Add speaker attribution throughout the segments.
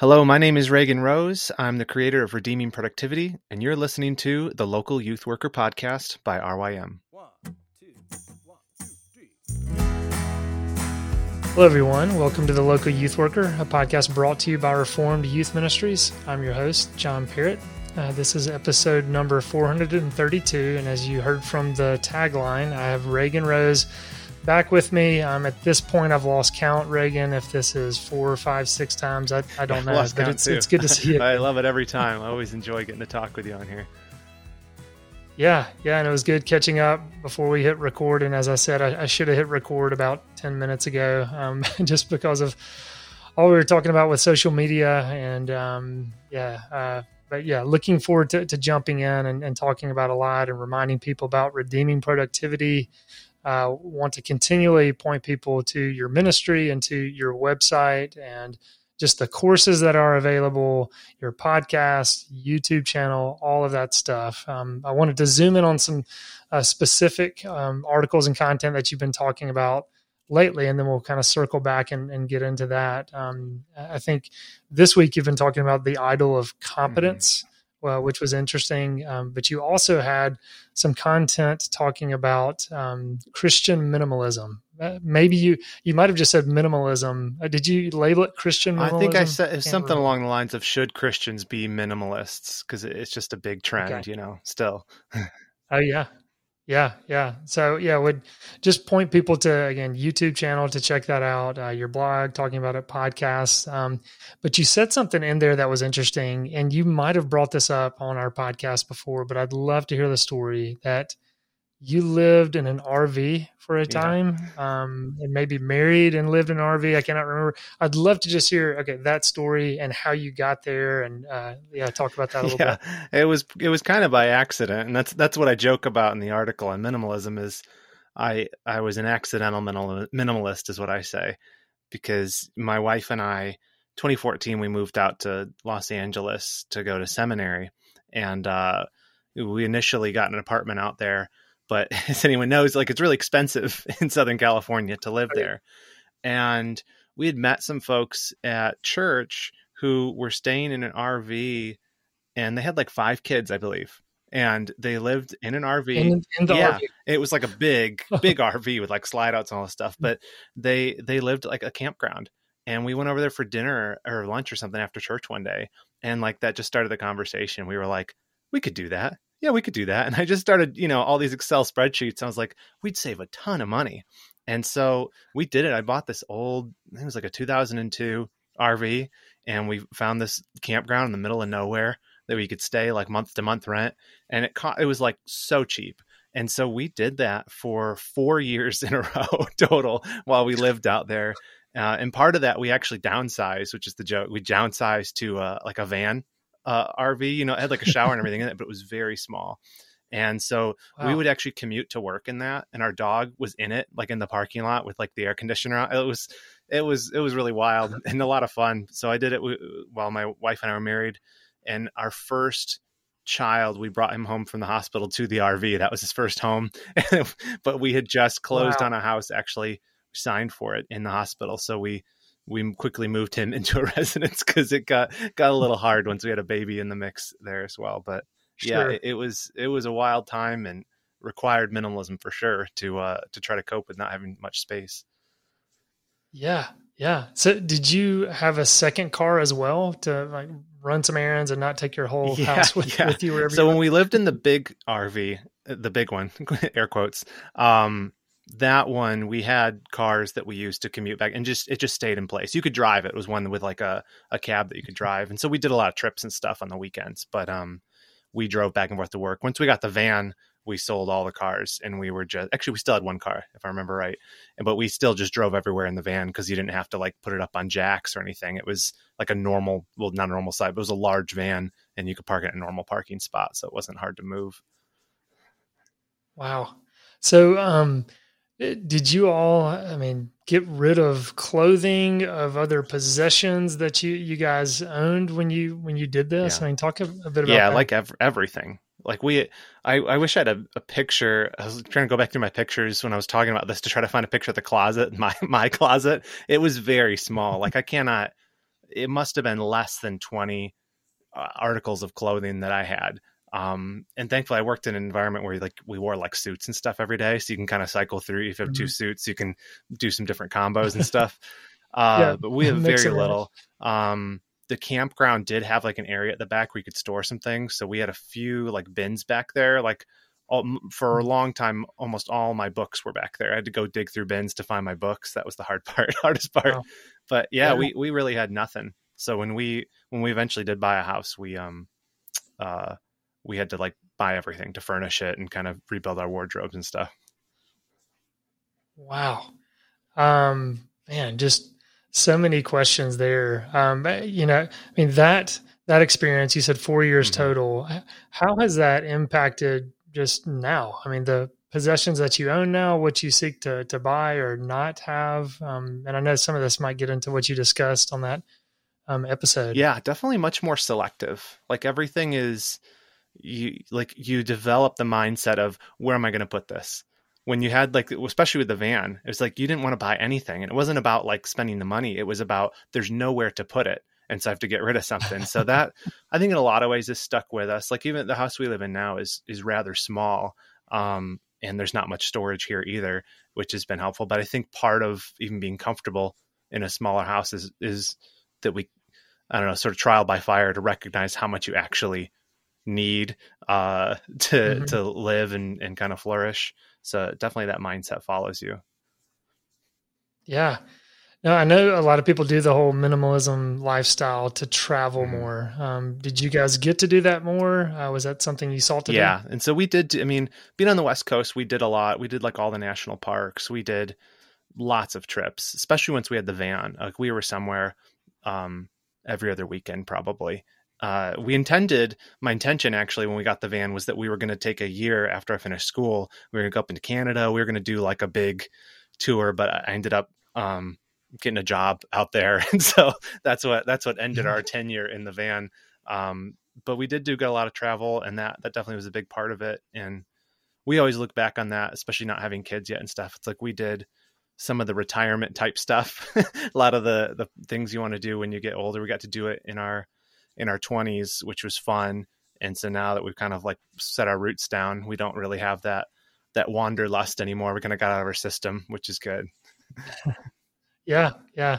Speaker 1: Hello, my name is Reagan Rose. I'm the creator of Redeeming Productivity, and you're listening to the Local Youth Worker Podcast by RYM.
Speaker 2: Hello, everyone. Welcome to the Local Youth Worker, a podcast brought to you by Reformed Youth Ministries. I'm your host, John Perritt. Uh, this is episode number 432, and as you heard from the tagline, I have Reagan Rose back with me. Um, at this point, I've lost count, Reagan. If this is four, five, six times, I, I don't know.
Speaker 1: but
Speaker 2: it's, it's, good to see you.
Speaker 1: I love it every time. I always enjoy getting to talk with you on here.
Speaker 2: Yeah, yeah, and it was good catching up before we hit record. And as I said, I, I should have hit record about 10 minutes ago um, just because of all we were talking about with social media. And um, yeah, uh, but yeah, looking forward to, to jumping in and, and, talking about a lot and reminding people about redeeming productivity. Uh, want to continually point people to your ministry and to your website and just the courses that are available, your podcast, YouTube channel, all of that stuff. Um, I wanted to zoom in on some uh, specific um, articles and content that you've been talking about lately, and then we'll kind of circle back and, and get into that. Um, I think this week you've been talking about the idol of competence. Well, which was interesting. Um, but you also had some content talking about um, Christian minimalism. Uh, maybe you you might have just said minimalism. Uh, did you label it Christian minimalism?
Speaker 1: I think I said something remember. along the lines of should Christians be minimalists because it's just a big trend, okay. you know. Still.
Speaker 2: oh yeah, yeah, yeah. So yeah, would just point people to again YouTube channel to check that out. Uh, your blog talking about it, podcast. Um, but you said something in there that was interesting, and you might have brought this up on our podcast before. But I'd love to hear the story that you lived in an RV for a time, yeah. um, and maybe married and lived in an RV. I cannot remember. I'd love to just hear okay that story and how you got there, and uh, yeah, talk about that a little yeah,
Speaker 1: bit. It was it was kind of by accident, and that's that's what I joke about in the article on minimalism. Is I I was an accidental minimal, minimalist, is what I say, because my wife and I, 2014, we moved out to Los Angeles to go to seminary, and uh, we initially got an apartment out there but as anyone knows, like it's really expensive in Southern California to live there. And we had met some folks at church who were staying in an RV and they had like five kids, I believe. And they lived in an RV.
Speaker 2: In, in yeah, RV.
Speaker 1: it was like a big, big RV with like slide outs and all this stuff. Mm. But they they lived like a campground. And we went over there for dinner or lunch or something after church one day. And like that just started the conversation. We were like, we could do that yeah, we could do that. And I just started, you know, all these Excel spreadsheets. I was like, we'd save a ton of money. And so we did it. I bought this old, it was like a 2002 RV, and we found this campground in the middle of nowhere that we could stay like month to month rent. And it it was like so cheap. And so we did that for four years in a row total while we lived out there. Uh, and part of that, we actually downsized, which is the joke. We downsized to uh, like a van uh, RV. You know, it had like a shower and everything in it, but it was very small. And so wow. we would actually commute to work in that, and our dog was in it, like in the parking lot with like the air conditioner on. It was, it was, it was really wild and a lot of fun. So I did it while my wife and I were married, and our first child, we brought him home from the hospital to the RV. That was his first home, but we had just closed wow. on a house, actually signed for it in the hospital. So we we quickly moved him into a residence because it got got a little hard once we had a baby in the mix there as well. But sure. yeah, it, it, was it was a wild time and required minimalism for sure to uh, to try to cope with not having much space.
Speaker 2: Yeah, yeah. So did you have a second car as well to like run some errands and not take your whole yeah, house with, yeah. with you wherever?
Speaker 1: So
Speaker 2: you
Speaker 1: when we lived in the big RV, the big one, air quotes, um, that one we had cars that we used to commute back and just it just stayed in place. You could drive it, it was one with like a, a cab that you could drive and so we did a lot of trips and stuff on the weekends but um we drove back and forth to work. Once we got the van we sold all the cars and we were just actually we still had one car if i remember right but we still just drove everywhere in the van because you didn't have to like put it up on jacks or anything. It was like a normal well not a normal side but it was a large van and you could park it in a normal parking spot so it wasn't hard to move.
Speaker 2: Wow. So um did you all i mean get rid of clothing of other possessions that you you guys owned when you when you did this yeah. i mean talk a, a bit about
Speaker 1: yeah
Speaker 2: that.
Speaker 1: like ev- everything like we I, I wish i had a, a, picture i was trying to go back through my pictures when i was talking about this to try to find a picture of the closet my my closet it was very small like i cannot it must have been less than 20 uh, articles of clothing that I had. Um, and thankfully I worked in an environment where like we wore like suits and stuff every day. So you can kind of cycle through. If you have mm-hmm. two suits, you can do some different combos and stuff. Uh, yeah, but we have very little. Um, the campground did have like an area at the back where you could store some things. So we had a few like bins back there. Like all, for a mm-hmm. long time, almost all my books were back there. I had to go dig through bins to find my books. That was the hard part, hardest part. Wow. But yeah, yeah, we we really had nothing. So when we when we eventually did buy a house, we um uh we had to like buy everything to furnish it and kind of rebuild our wardrobes and stuff.
Speaker 2: Wow. Um man, just so many questions there. Um, you know, I mean that that experience. You said four years mm-hmm. total. How has that impacted just now? I mean, the possessions that you own now, what you seek to to buy or not have. Um, and I know some of this might get into what you discussed on that um, episode.
Speaker 1: Yeah, definitely much more selective. Like everything is you like you develop the mindset of where am I going to put this? When you had like especially with the van it was like you didn't want to buy anything and it wasn't about like spending the money it was about there's nowhere to put it and so i have to get rid of something. So that i think in a lot of ways is stuck with us. Like even the house we live in now is is rather small um and there's not much storage here either which has been helpful but i think part of even being comfortable in a smaller house is is that we i don't know sort of trial by fire to recognize how much you actually need uh to mm-hmm. to live and and kind of flourish so definitely that mindset follows you.
Speaker 2: Yeah. No, I know a lot of people do the whole minimalism lifestyle to travel mm-hmm. more. Um, did you guys get to do that more? Uh, was that something you saw to
Speaker 1: yeah. And so we did, I mean, being on the West Coast, we did a lot. We did like all the national parks. We did lots of trips, especially once we had the van. Like we were somewhere um, every other weekend, probably uh, we intended my intention actually when we got the van was that we were going to take a year after I finished school. We were going to go up into Canada. We were going to do like a big tour, but I ended up um, getting a job out there, and so that's what that's what ended our tenure in the van. Um, but we did do get a lot of travel, and that that definitely was a big part of it. And we always look back on that, especially not having kids yet and stuff. It's like we did some of the retirement type stuff, a lot of the the things you want to do when you get older. We got to do it in our in our 20s, which was fun. And so now that we've kind of like set our roots down, we don't really have that that wanderlust anymore. We kind of got out of our system, which is good.
Speaker 2: yeah, yeah,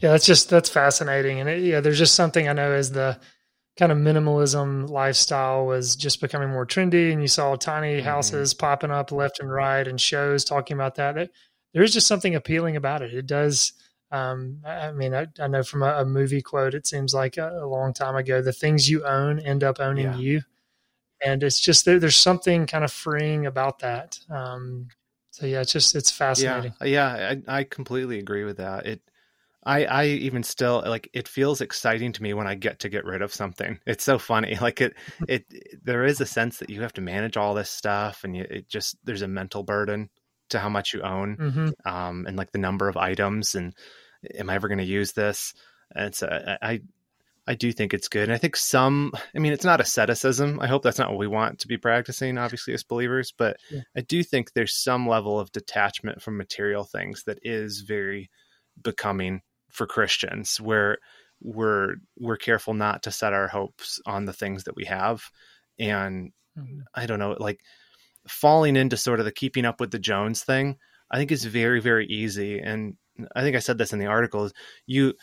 Speaker 2: yeah. That's just that's fascinating, and it, yeah, there's just something I know as the kind of minimalism lifestyle was just becoming more trendy, and you saw tiny mm-hmm. houses popping up left and right, and shows talking about that. It, there's just something appealing about it. It does um, I mean, I, I know from a, a, movie quote, it seems like a, a, long time ago, the things you own end up owning yeah. you. And it's just there, there's something kind of freeing about that. Um, so yeah, it's just it's fascinating.
Speaker 1: Yeah, yeah, I, I completely agree with that. It, I, I even still like it feels exciting to me when I get to get rid of something. It's so funny. Like it, it, there is a sense that you have to manage all this stuff, and you, it just there's a mental burden to how much you own mm-hmm. um, and like the number of items and am I ever going to use this? And so I, I do think it's good. And I think some, I mean, it's not asceticism. I hope that's not what we want to be practicing, obviously, as believers, but yeah. I do think there's some level of detachment from material things that is very becoming for Christians where we're, we're careful not to set our hopes on the things that we have. And mm-hmm. I don't know, like falling into sort of the keeping up with the Jones thing, I think is very, very easy. And I think I said this in the article is you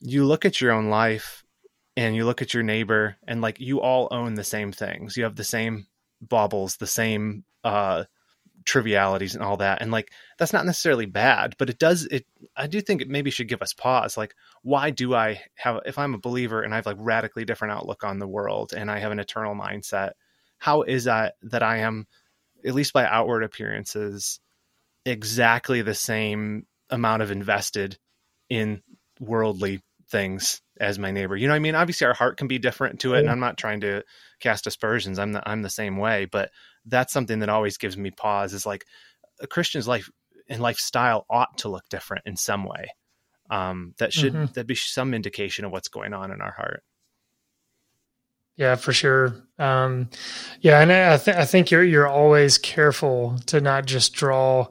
Speaker 1: you look at your own life and you look at your neighbor and like you all own the same things. You have the same baubles, the same uh trivialities and all that. And like that's not necessarily bad, but it does it I do think it maybe should give us pause. Like why do I have if I'm a believer and I have like radically different outlook on the world and I have an eternal mindset, how is that that I am at least by outward appearances exactly the same amount of invested in worldly things as my neighbor. You know I mean? Obviously our heart can be different to it and I'm not trying to cast aspersions. I'm the, I'm the same way, but that's something that always gives me pause is like a Christian's life and lifestyle ought to look different in some way. Um, that should mm-hmm. that be some indication of what's going on in our heart.
Speaker 2: Yeah, for sure. Um, yeah, and I, th- I think you're you're always careful to not just draw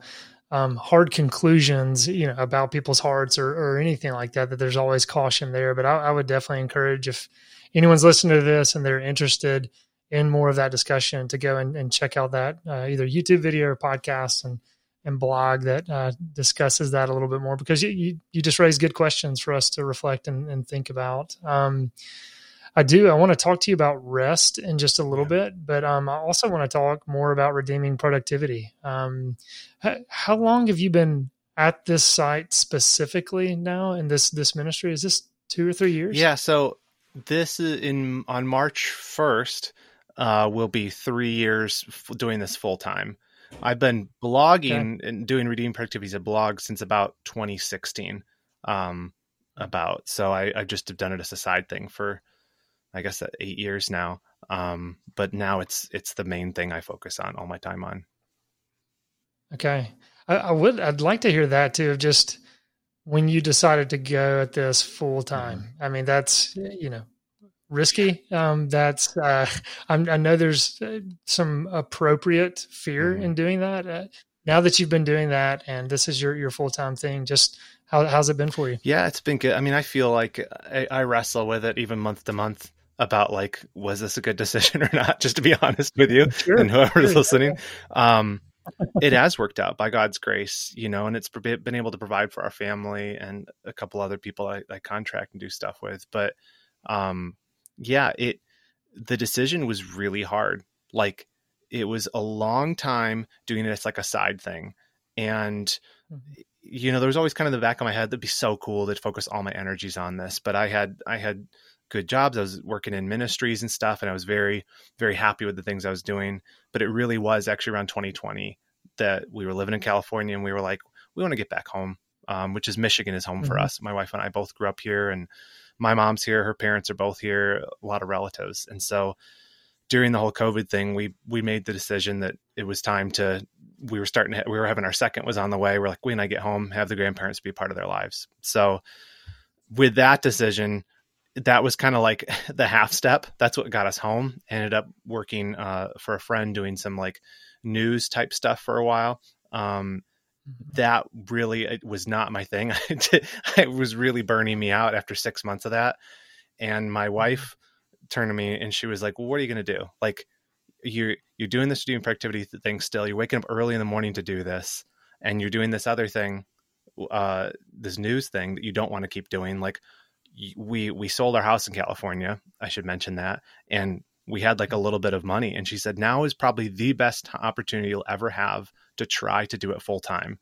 Speaker 2: um, hard conclusions, you know, about people's hearts or, or anything like that, that there's always caution there. But I, I would definitely encourage if anyone's listening to this and they're interested in more of that discussion to go and, and check out that uh, either YouTube video or podcast and and blog that uh, discusses that a little bit more because you, you, you just raise good questions for us to reflect and, and think about. Um, I do. I want to talk to you about rest in just a little yeah. bit, but um, I also want to talk more about redeeming productivity. Um, how, how long have you been at this site specifically now in this this ministry? Is this two or three years?
Speaker 1: Yeah. So this is in on March first uh, will be three years doing this full time. I've been blogging okay. and doing redeeming productivity as a blog since about 2016. Um, about so I, I just have done it as a side thing for I guess uh, eight years now. Um, but now it's it's the main thing I focus on all my time on.
Speaker 2: Okay, I, I would I'd like to hear that too. Of just when you decided to go at this full time. Mm-hmm. I mean, that's you know risky. Um, that's uh, i know there's uh, some appropriate fear mm-hmm. in doing that. Uh, now that you've been doing that and this is your your full time thing, just how, how's it been for you?
Speaker 1: Yeah, it's been good. I mean, I feel like I, I wrestle with it even month to month about like was this a good decision or not just to be honest with you sure, and whoever's sure. listening um it has worked out by god's grace you know and it's been able to provide for our family and a couple other people I, I contract and do stuff with but um yeah it the decision was really hard like it was a long time doing it as like a side thing and mm-hmm. you know there was always kind of the back of my head that'd be so cool to focus all my energies on this but i had i had good jobs. I was working in ministries and stuff, and I was very, very happy with the things I was doing. But it really was actually around 2020 that we were living in California and we were like, we want to get back home, um, which is Michigan is home mm-hmm. for us. My wife and I both grew up here, and my mom's here. Her parents are both here. A lot of relatives, and so during the whole COVID thing, we we made the decision that it was time to. We were starting. To, we were having our second was on the way. We're like, when I get home, have the grandparents be a part of their lives. So, with that decision, that was kind of like the half step. That's what got us home. Ended up working uh, for a friend doing some like news type stuff for a while. Um, mm-hmm. that really it was not my thing. it was really burning me out after six months of that. And my mm-hmm. wife turned to me and she was like, well, "What are you going to do? Like, you're you're doing this student productivity thing still. You're waking up early in the morning to do this, and you're doing this other thing, uh, this news thing that you don't want to keep doing. Like, we we sold our house in California. I should mention that, and we had like a little bit of money. And she said, now is probably the best opportunity you'll ever have to try to do it full time.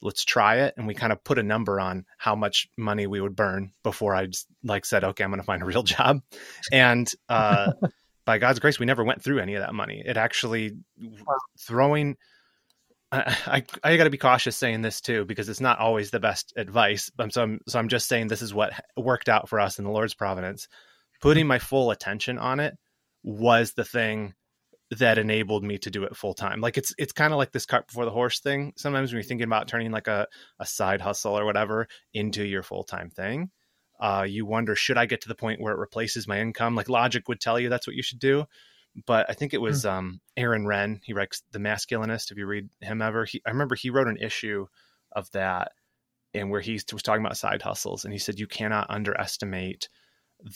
Speaker 1: Let's try it. And we kind of put a number on how much money we would burn before I just like said, okay, I'm going to find a real job. And uh, by God's grace, we never went through any of that money. It actually throwing I, I, got to be cautious saying this too because it's not always the best advice. So I'm so I'm just saying this is what worked out for us in the Lord's providence. Putting my full attention on it was the thing that enabled me to do it full time. Like it's it's kind of like this cart before the horse thing. Sometimes when you're thinking about turning like a, a side hustle or whatever into your full time thing, uh, you wonder should I get to the point where it replaces my income? Like logic would tell you that's what you should do but I think it was mm. um, Aaron Renn. He writes The Masculinist. If you read him ever, he, I remember he wrote an issue of that, and where he was talking about side hustles, and he said you cannot underestimate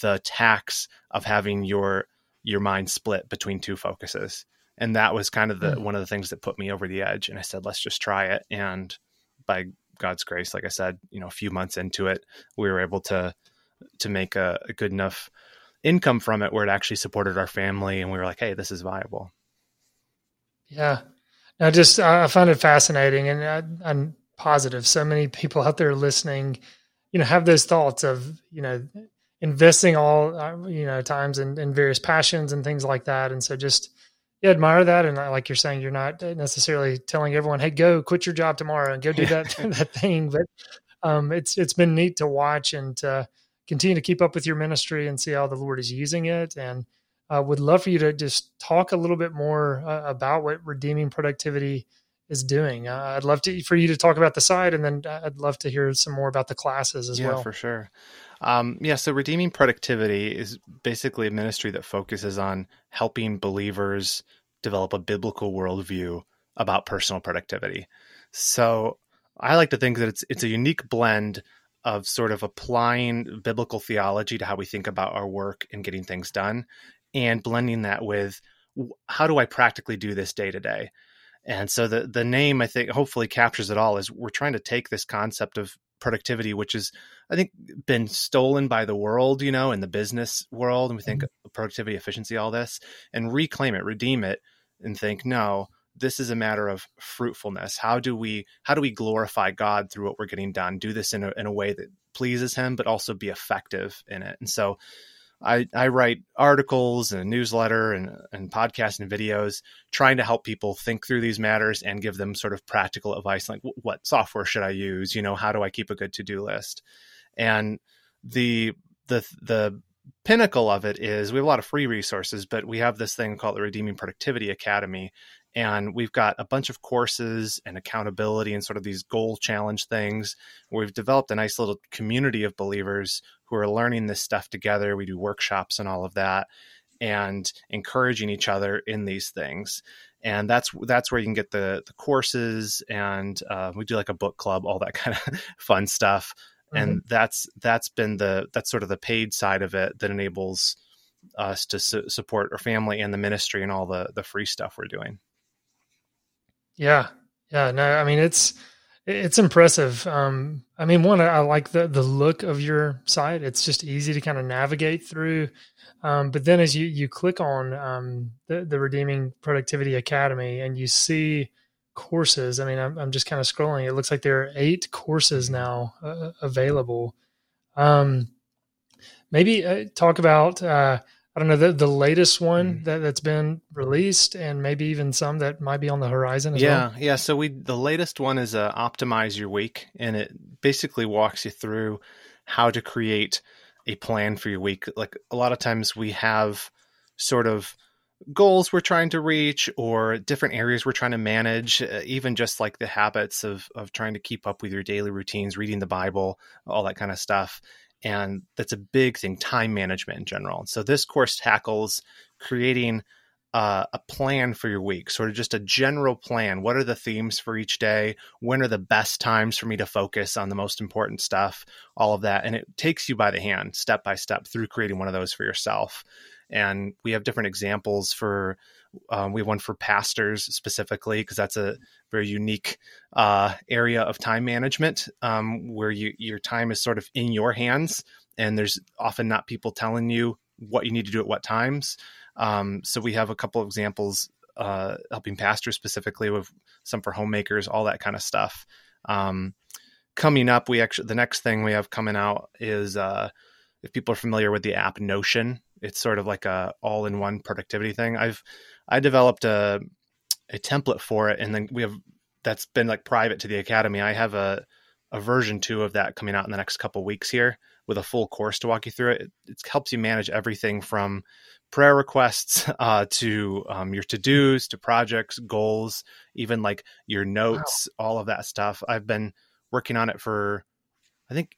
Speaker 1: the tax of having your your mind split between two focuses. And that was kind of the mm. one of the things that put me over the edge. And I said, let's just try it. And by God's grace, like I said, you know, a few months into it, we were able to to make a, a good enough income from it where it actually supported our family and we were like hey this is viable.
Speaker 2: Yeah. I just i find it fascinating and I, i'm positive. So many people out there listening you know have those thoughts of you know investing all uh, you know times in, in various passions and things like that. And so just yeah, admire that. And uh, like you're saying you're not necessarily telling everyone hey go quit your job tomorrow and go do that that thing. But um, it's it's been neat to watch and to continue to keep up with your ministry and see how the Lord is using it. And uh, would love for you to just talk a little bit more uh, about what redeeming productivity is doing. Uh, I'd love to for you to talk about the site, and then uh, I'd love to hear some more about the classes as
Speaker 1: yeah,
Speaker 2: well.
Speaker 1: Yeah, for sure. Um, yeah, so redeeming productivity is basically a ministry that focuses on helping believers develop a biblical worldview about personal productivity. So I like to think that it's it's a unique blend of sort of applying biblical theology to how we think about our work and getting things done and blending that with how do I practically do this day to day? And so the the name I think hopefully captures it all is we're trying to take this concept of productivity which is I think been stolen by the world, you know, in the business world and we think mm-hmm. productivity, efficiency, all this and reclaim it, redeem it and think no, this is a matter of fruitfulness. How do we how do we glorify God through what we're getting done? Do this in a in a way that pleases him but also be effective in it. And so I, I write articles and a newsletter and, and podcasts and videos trying to help people think through these matters and give them sort of practical advice like what software should I use? You know, how do I keep a good to-do list? And the the the pinnacle of it is we have a lot of free resources, but we have this thing called the Redeeming Productivity Academy. And we've got a bunch of courses and accountability and sort of these goal challenge things. We've developed a nice little community of believers who are learning this stuff together. We do workshops and all of that and encouraging each other in these things. And that's that's where you can get the the courses and uh, we do like a book club, all that kind of fun stuff. Mm-hmm. And that's that's been the that's sort of the paid side of it that enables us to su- support our family and the ministry and all the the free stuff we're doing.
Speaker 2: Yeah, yeah. No, I mean it's it's impressive. Um, I mean, one, I like the the look of your site. It's just easy to kind of navigate through. Um, but then as you you click on um, the the Redeeming Productivity Academy and you see courses, I mean, I'm, I'm just kind of scrolling. It looks like there are eight courses now uh, available. Um, maybe uh, talk about uh, I don't know the the latest one mm. that that's been released, and maybe even some that might be on the horizon. as
Speaker 1: yeah,
Speaker 2: well.
Speaker 1: yeah. So we the latest one is uh, optimize your week, and it basically walks you through how to create a plan for your week. Like a lot of times we have sort of goals we're trying to reach or different areas we're trying to manage uh, even just like the habits of of trying to keep up with your daily routines reading the bible all that kind of stuff and that's a big thing time management in general. So this course tackles creating uh, a plan for your week sort of just a general plan. What are the themes for each day? When are the best times for me to focus on the most important stuff? All of that and it takes you by the hand step by step through creating one of those for yourself. And we have different examples for um, we have one for pastors specifically because that's a very unique uh, area of time management um, where you, your time is sort of in your hands, and there's often not people telling you what you need to do at what times. Um, so we have a couple of examples uh, helping pastors specifically with some for homemakers, all that kind of stuff. Um, coming up, we actually the next thing we have coming out is uh, if people are familiar with the app Notion, it's sort of like a all-in-one productivity thing. I've I developed a a template for it, and then we have that's been like private to the academy. I have a a version two of that coming out in the next couple weeks here with a full course to walk you through it. It, it helps you manage everything from prayer requests uh, to um, your to dos to projects, goals, even like your notes, wow. all of that stuff. I've been working on it for I think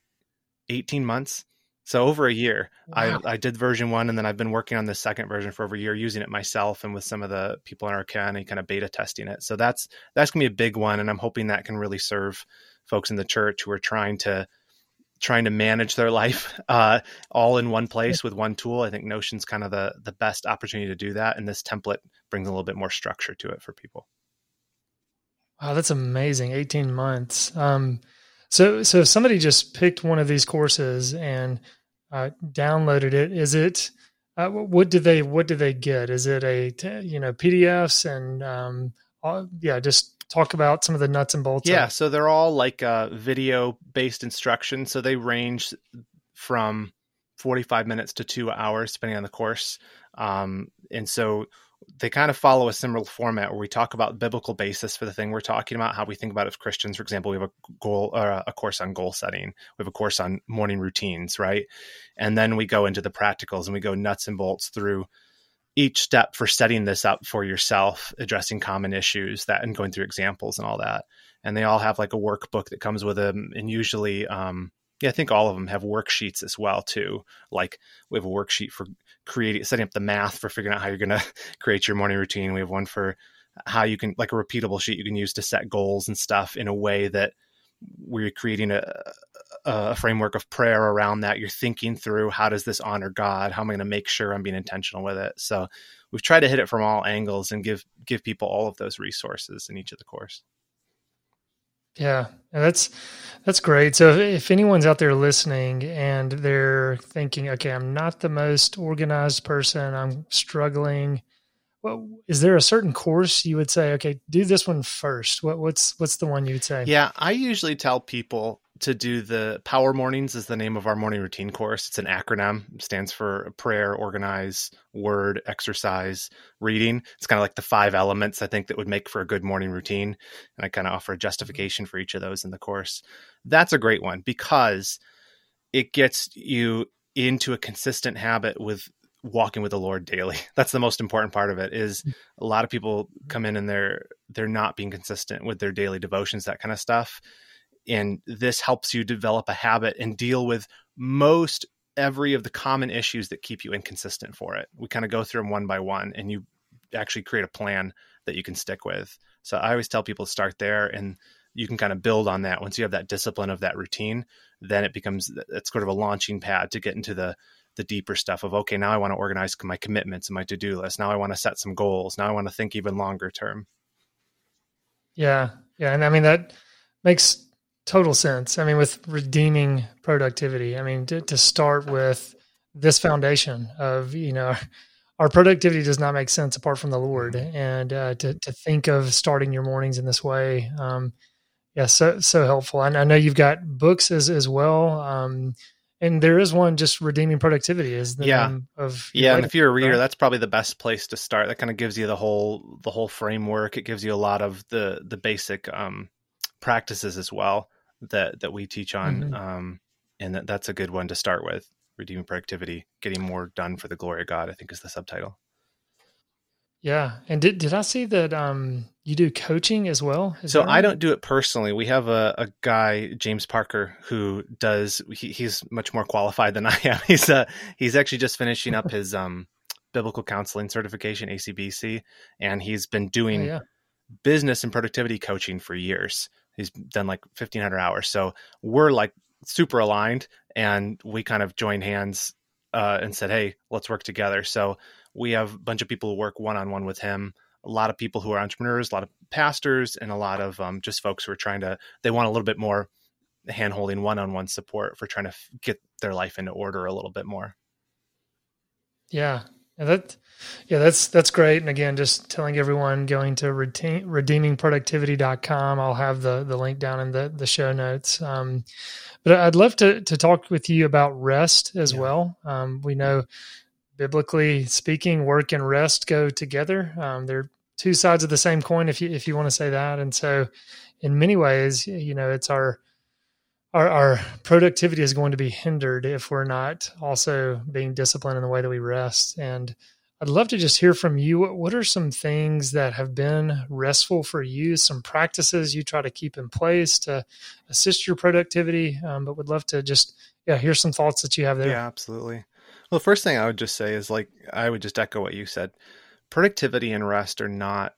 Speaker 1: 18 months so over a year, wow. I, I did version one, and then I've been working on the second version for over a year, using it myself and with some of the people in our county, kind of beta testing it. So that's that's gonna be a big one, and I'm hoping that can really serve folks in the church who are trying to trying to manage their life uh, all in one place with one tool. I think Notion's kind of the the best opportunity to do that, and this template brings a little bit more structure to it for people.
Speaker 2: Wow, that's amazing! Eighteen months. Um, so so if somebody just picked one of these courses and uh, downloaded it. Is it uh, what did they what did they get? Is it a you know PDFs and um, all, yeah, just talk about some of the nuts and bolts.
Speaker 1: Yeah, so they're all like uh, video based instructions. So they range from 45 minutes to two hours, depending on the course. Um, and so they kind of follow a similar format where we talk about biblical basis for the thing we're talking about, how we think about it as Christians. For example, we have a goal or uh, a course on goal setting. We have a course on morning routines, right? And then we go into the practicals and we go nuts and bolts through each step for setting this up for yourself, addressing common issues that and going through examples and all that. And they all have like a workbook that comes with them and usually um, yeah, I think all of them have worksheets as well too. Like we have a worksheet for creating, setting up the math for figuring out how you're going to create your morning routine. We have one for how you can like a repeatable sheet you can use to set goals and stuff in a way that we're creating a, a framework of prayer around that. You're thinking through how does this honor God? How am I going to make sure I'm being intentional with it? So we've tried to hit it from all angles and give give people all of those resources in each of the course.
Speaker 2: Yeah, that's that's great. So if, if, anyone's out there listening and they're thinking, okay, I'm not the most organized person, I'm struggling. Well, is there a certain course you would say, okay, do this one first? What, what's what's the one you would say?
Speaker 1: Yeah, I usually tell people to do the Power Mornings is the name of our morning routine course. It's an acronym. It stands for prayer, organize, word, exercise, reading. It's kind of like the five elements I think that would make for a good morning routine. And I kind of offer a justification for each of those in the course. That's a great one because it gets you into a consistent habit with walking with the Lord daily. That's the most important part of it is mm. a lot of people come in and they're they're not being consistent with their daily devotions, that kind of stuff and this helps you develop a habit and deal with most every of the common issues that keep you inconsistent for it. We kind of go through them one by one and you actually create a plan that you can stick with. So I always tell people to start there and you can kind of build on that. Once you have that discipline of that routine, then it becomes it's sort of a launching pad to get into the the deeper stuff of okay, now I want to organize my commitments and my to-do list. Now I want to set some goals. Now I want to think even longer term.
Speaker 2: Yeah. Yeah, and I mean that makes total sense. I mean, with redeeming productivity, I mean, to, to start with this foundation of, you know, our productivity does not make sense apart from the Lord. Mm-hmm. And uh, to, to think of starting your mornings in this way, um, yeah, so, so helpful. And I know you've got books as, as well. Um, and there is one just redeeming productivity is the yeah. name of
Speaker 1: yeah and if you're a reader that's probably the best place to start that kind of gives you the whole the whole framework it gives you a lot of the the basic um practices as well that that we teach on, mm-hmm. um, and that, that's a good one to start with. Redeeming productivity, getting more done for the glory of God. I think is the subtitle.
Speaker 2: Yeah, and did did I see that um, you do coaching as well?
Speaker 1: Is so right? I don't do it personally. We have a, a guy James Parker who does. He, he's much more qualified than I am. He's uh, he's actually just finishing up his um, biblical counseling certification ACBC, and he's been doing oh, yeah. business and productivity coaching for years he's done like 1500 hours. So we're like super aligned and we kind of joined hands uh, and said hey let's work together. So we have a bunch of people who work one-on-one with him a lot of people who are entrepreneurs a lot of pastors and a lot of um, just folks who are trying to they want a little bit more hand-holding one-on-one support for trying to f- get their life into order a little bit more.
Speaker 2: Yeah and that yeah, that's that's great. And again, just telling everyone going to redeem, redeemingproductivity.com. I'll have the the link down in the the show notes. Um, but I'd love to to talk with you about rest as yeah. well. Um, we know biblically speaking, work and rest go together. Um, they're two sides of the same coin, if you if you want to say that. And so, in many ways, you know, it's our our, our productivity is going to be hindered if we're not also being disciplined in the way that we rest. And I'd love to just hear from you. What are some things that have been restful for you? Some practices you try to keep in place to assist your productivity, um, but would love to just yeah hear some thoughts that you have there.
Speaker 1: Yeah, absolutely. Well, the first thing I would just say is like I would just echo what you said. Productivity and rest are not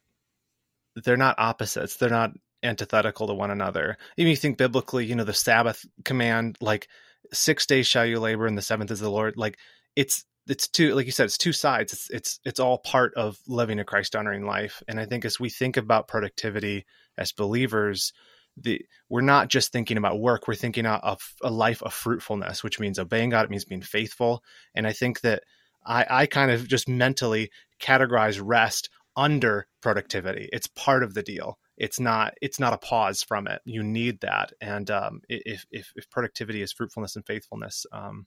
Speaker 1: they're not opposites. They're not antithetical to one another. Even you think biblically, you know, the Sabbath command, like six days shall you labor and the seventh is the Lord. Like it's it's two like you said it's two sides it's it's it's all part of living a christ honoring life and i think as we think about productivity as believers the we're not just thinking about work we're thinking of a life of fruitfulness which means obeying god it means being faithful and i think that i i kind of just mentally categorize rest under productivity it's part of the deal it's not it's not a pause from it you need that and um, if, if if productivity is fruitfulness and faithfulness um,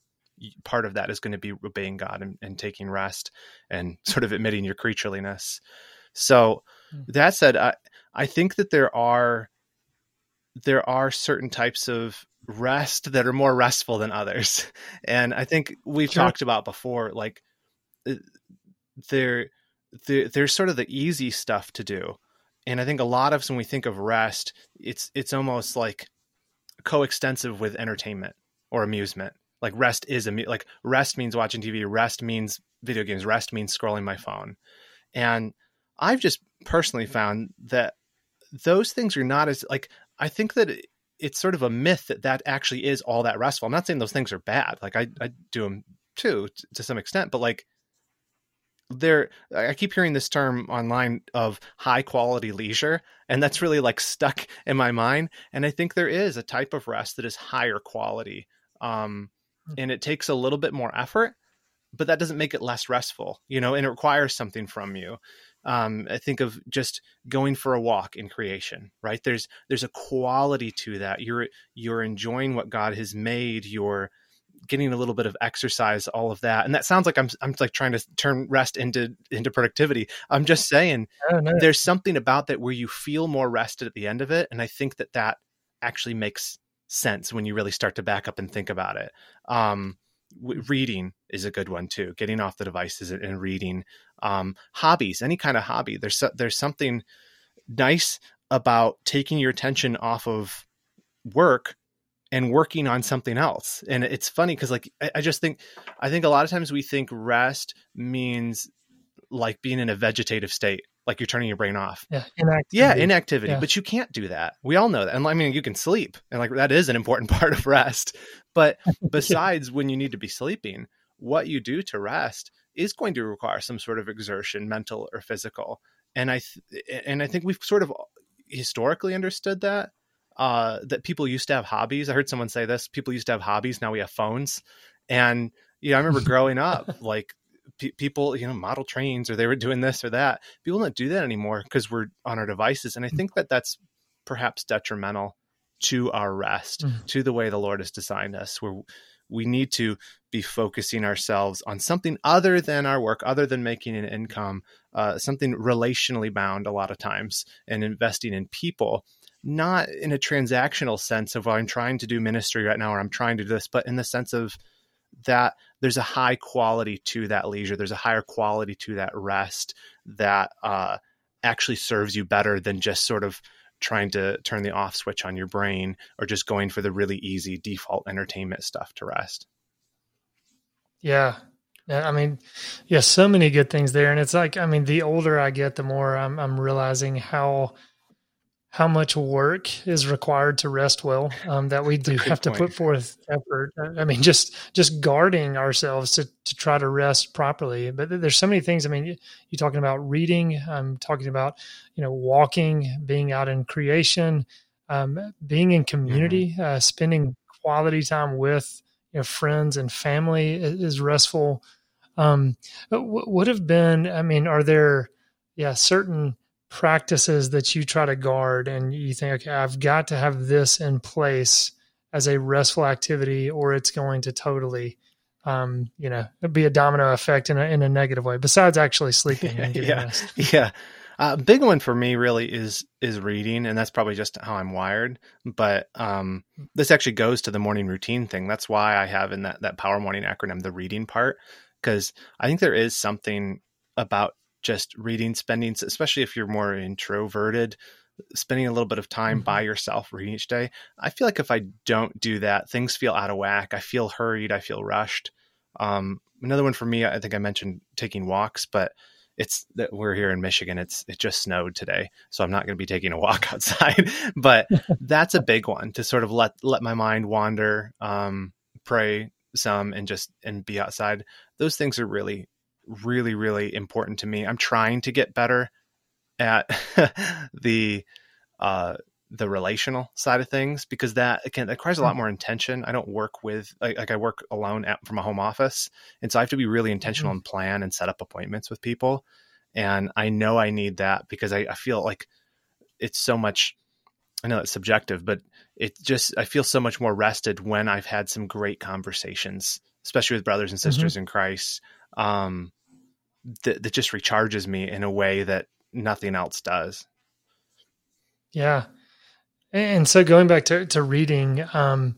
Speaker 1: part of that is going to be obeying God and, and taking rest and sort of admitting your creatureliness. So mm-hmm. that said, I, I think that there are there are certain types of rest that are more restful than others. And I think we've sure. talked about before, like uh, there, there, there's sort of the easy stuff to do. And I think a lot of us, when we think of rest, it's it's almost like coextensive with entertainment or amusement like rest is a like rest means watching tv rest means video games rest means scrolling my phone and i've just personally found that those things are not as like I think that it's sort of a myth that that actually is all that restful. I'm not saying those things are bad. Like I I do them too to some extent, but like there i keep hearing this term online of high quality leisure and that's really like stuck in my mind and i think there is a type of rest that is higher quality um, hmm. and it takes a little bit more effort but that doesn't make it less restful you know and it requires something from you. Um, i think of just going for a walk in creation right? There's there's a quality to that. You're you're enjoying what god has made you're getting a little bit of exercise, all of that. And that sounds like I'm I'm like trying to turn rest into into productivity. I'm just saying oh, there's something about that where you feel more rested at the end of it, and I think that that actually makes sense when you really start to back up and think about it. Um, w- reading is a good one too. Getting off the devices and reading. Um, hobbies, any kind of hobby. There's so, there's something nice about taking your attention off of work and working on something else. And it's funny because like I, I, just think I think a lot of times we think rest means like being in a vegetative state, like you're turning your brain off.
Speaker 2: Yeah, inactivity.
Speaker 1: Yeah, inactivity. Yeah. But you can't do that. We all know that. And I mean, you can sleep, and like that is an important part of rest. But besides, when you need to be sleeping, what you do to rest is going to require some sort of exertion, mental or physical. And I th- and I think we've sort of uh, historically understood that uh, that people used to have hobbies. I heard someone say this: people used to have hobbies. Now we have phones, and you know, I remember growing up, like pe- people, you know, model trains or they were doing this or that. People don't do that anymore because we're on our devices, and I think that that's perhaps detrimental to our rest, mm. to the way the Lord has designed us, where we need to be focusing ourselves on something other than our work, other than making an income, uh, something relationally bound a lot of times, and investing in people not in a transactional sense of well, I'm trying to do ministry right now or I'm trying to do this, but in the sense of that there's a high quality to that leisure. There's a higher quality to that rest that uh, actually serves you better than just sort of trying to turn the off switch on your brain or just going for the really easy default entertainment stuff to rest.
Speaker 2: Yeah. I mean, yeah, so many good things there. And it's like, I mean, the older I get, the more I'm, I'm realizing how how much work is required to rest well um, that we do have point. to put forth effort i mean just just guarding ourselves to, to try to rest properly but there's so many things i mean you, are talking about reading i'm talking about you know walking being out in creation um, being in community mm-hmm. uh, spending quality time with you know friends and family is, is restful um, would have been i mean are there yeah certain practices that you try to guard and you think, okay, I've got to have this in place as a restful activity or it's going to totally, um, you know, be a domino effect in a, in a negative way besides actually sleeping
Speaker 1: yeah.
Speaker 2: rest.
Speaker 1: Yeah. Uh, big one for me really is is reading, and that's probably just how I'm wired. But um, this actually goes to the morning routine thing. That's why I have in that that Power Morning acronym the reading part, because I think there is something about just reading, spending, especially if you're more introverted, spending a little bit of time mm-hmm. by yourself reading each day. I feel like if I don't do that, things feel out of whack. I feel hurried. I feel rushed. Um, another one for me, I think I mentioned taking walks, but it's that we're here in Michigan. It's it just snowed today, so I'm not going to be taking a walk outside. but that's a big one to sort of let let my mind wander, um, pray some, and just and be outside. Those things are really really really important to me. I'm trying to get better at the uh the relational side of things because that again that requires a lot hmm. more intention. I don't work with like, like I work alone at, from a home office, and so I have to be really intentional mm-hmm. and plan and set up appointments with people. And I know I need that because I, I feel like it's so much. I know it's subjective, but it just I feel so much more rested when I've had some great conversations, especially with brothers and sisters mm-hmm. in Christ. Um, that, that just recharges me in a way that nothing else does.
Speaker 2: Yeah. And so going back to, to reading, um,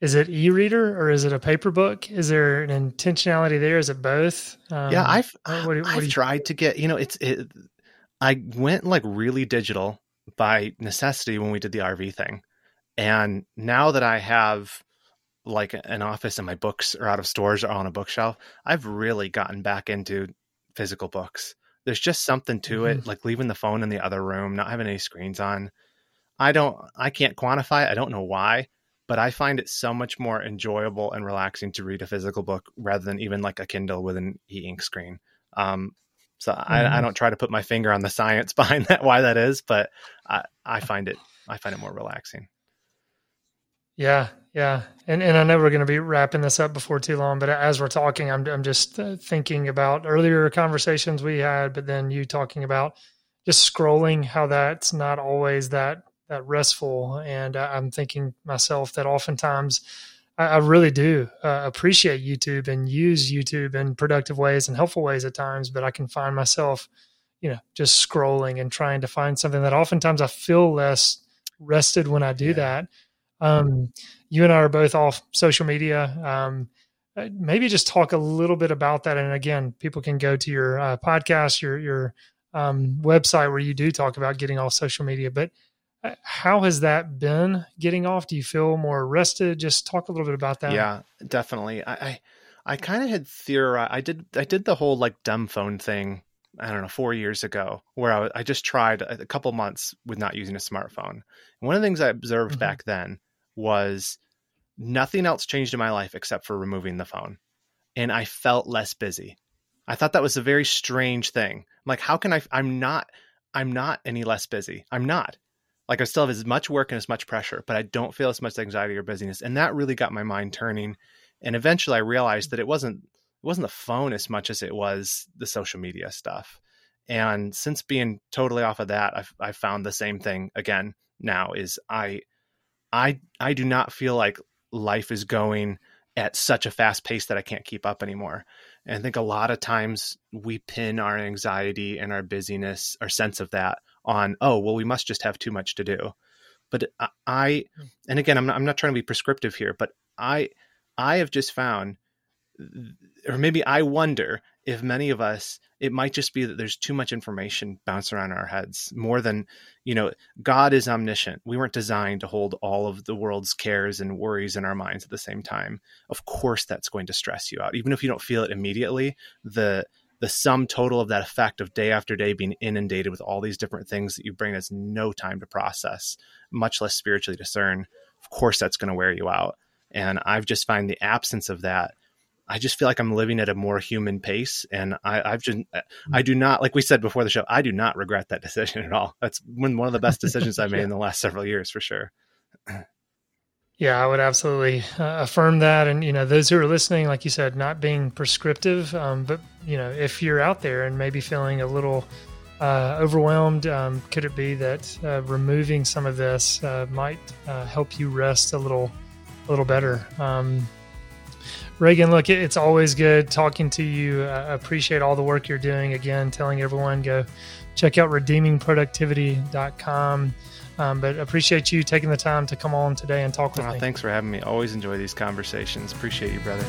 Speaker 2: is it e-reader or is it a paper book? Is there an intentionality there? Is it both?
Speaker 1: Um, yeah, I've what, what I've you... tried to get. You know, it's it, I went like really digital by necessity when we did the RV thing, and now that I have like an office and my books are out of stores or on a bookshelf, I've really gotten back into physical books. there's just something to
Speaker 2: Mhm.
Speaker 1: it, like leaving the phone in the other room, not having any screens on. I don't, I can't quantify it. I don't know why, but I find it so much more enjoyable and relaxing to read a physical book rather than even like a Kindle with an e-ink screen. Um, so I, I
Speaker 2: Mhm.
Speaker 1: don't try to put my finger on the science behind that, why that is, but I, I find it, I find it more relaxing.
Speaker 2: Yeah, yeah, and and I know we're going to be wrapping this up before too long, but as we're talking, I'm I'm just uh, thinking about earlier conversations we had, but then you talking about just scrolling, how that's not always that that restful, and I'm thinking myself that oftentimes I, I really do uh, appreciate YouTube and use YouTube in productive ways and helpful ways at times, but I can find myself, you know, just scrolling and trying to find something that oftentimes I feel less rested when I do
Speaker 1: Yeah.
Speaker 2: that. Um, you and I are both off social media. Um, uh, maybe just talk a little bit about that. And again, people can go to your uh, podcast, your your um, website where you do talk about getting off social media. But uh, how has that been getting off? Do you feel more rested? Just talk a little bit about that.
Speaker 1: Yeah, definitely. I I, I kind of had theorized. I did I did the whole like dumb phone thing. I don't know four years ago, where I, I just tried a, a couple months with not using a smartphone. And one of the things I observed
Speaker 2: Mhm.
Speaker 1: back then was nothing else changed in my life except for removing the phone, and I felt less busy. I thought that was a very strange thing. I'm like, how can I? I'm not. I'm not any less busy. I'm not. Like I still have as much work and as much pressure, but I don't feel as much anxiety or busyness, and that really got my mind turning. And eventually, I realized that it wasn't it wasn't the phone as much as it was the social media stuff. And since being totally off of that, I've I've found the same thing again. Now is I I I do not feel like life is going at such a fast pace that I can't keep up anymore. And I think a lot of times we pin our anxiety and our busyness, our sense of that on, oh, well, we must just have too much to do. But I- I, hmm. and again, I'm not, I'm not trying to be prescriptive here, but I, I have just found, or maybe I wonder if many of us, it might just be that there's too much information bouncing around our heads more than, you know, God is omniscient. We weren't designed to hold all of the world's cares and worries in our minds at the same time. Of course, that's going to stress you out. Even if you don't feel it immediately, the the sum total of that effect of day after day being inundated with all these different things that your brain has no time to process, much less spiritually discern, of course, that's going to wear you out. And I've just find the absence of that. I just feel like I'm living at a more human pace, and I, I've just, I do not, like we said before the show, I do not regret that decision at all. That's one one of the best decisions I've made
Speaker 2: Yeah.
Speaker 1: in the last several years, for sure.
Speaker 2: Yeah, I would absolutely uh, affirm that. And, you know, those who are listening, like you said, not being prescriptive, um, but, you know, if you're out there and maybe feeling a little uh, overwhelmed, um, could it be that uh, removing some of this uh, might uh, help you rest a little, a little better? Um, Reagan, look, it's always good talking to you. I appreciate all the work you're doing. Again, telling everyone go check out redeemingproductivity.com. Um, but appreciate you taking the time to come on today and talk with
Speaker 1: Oh,
Speaker 2: me.
Speaker 1: thanks for having me. Always enjoy these conversations. Appreciate you, brother.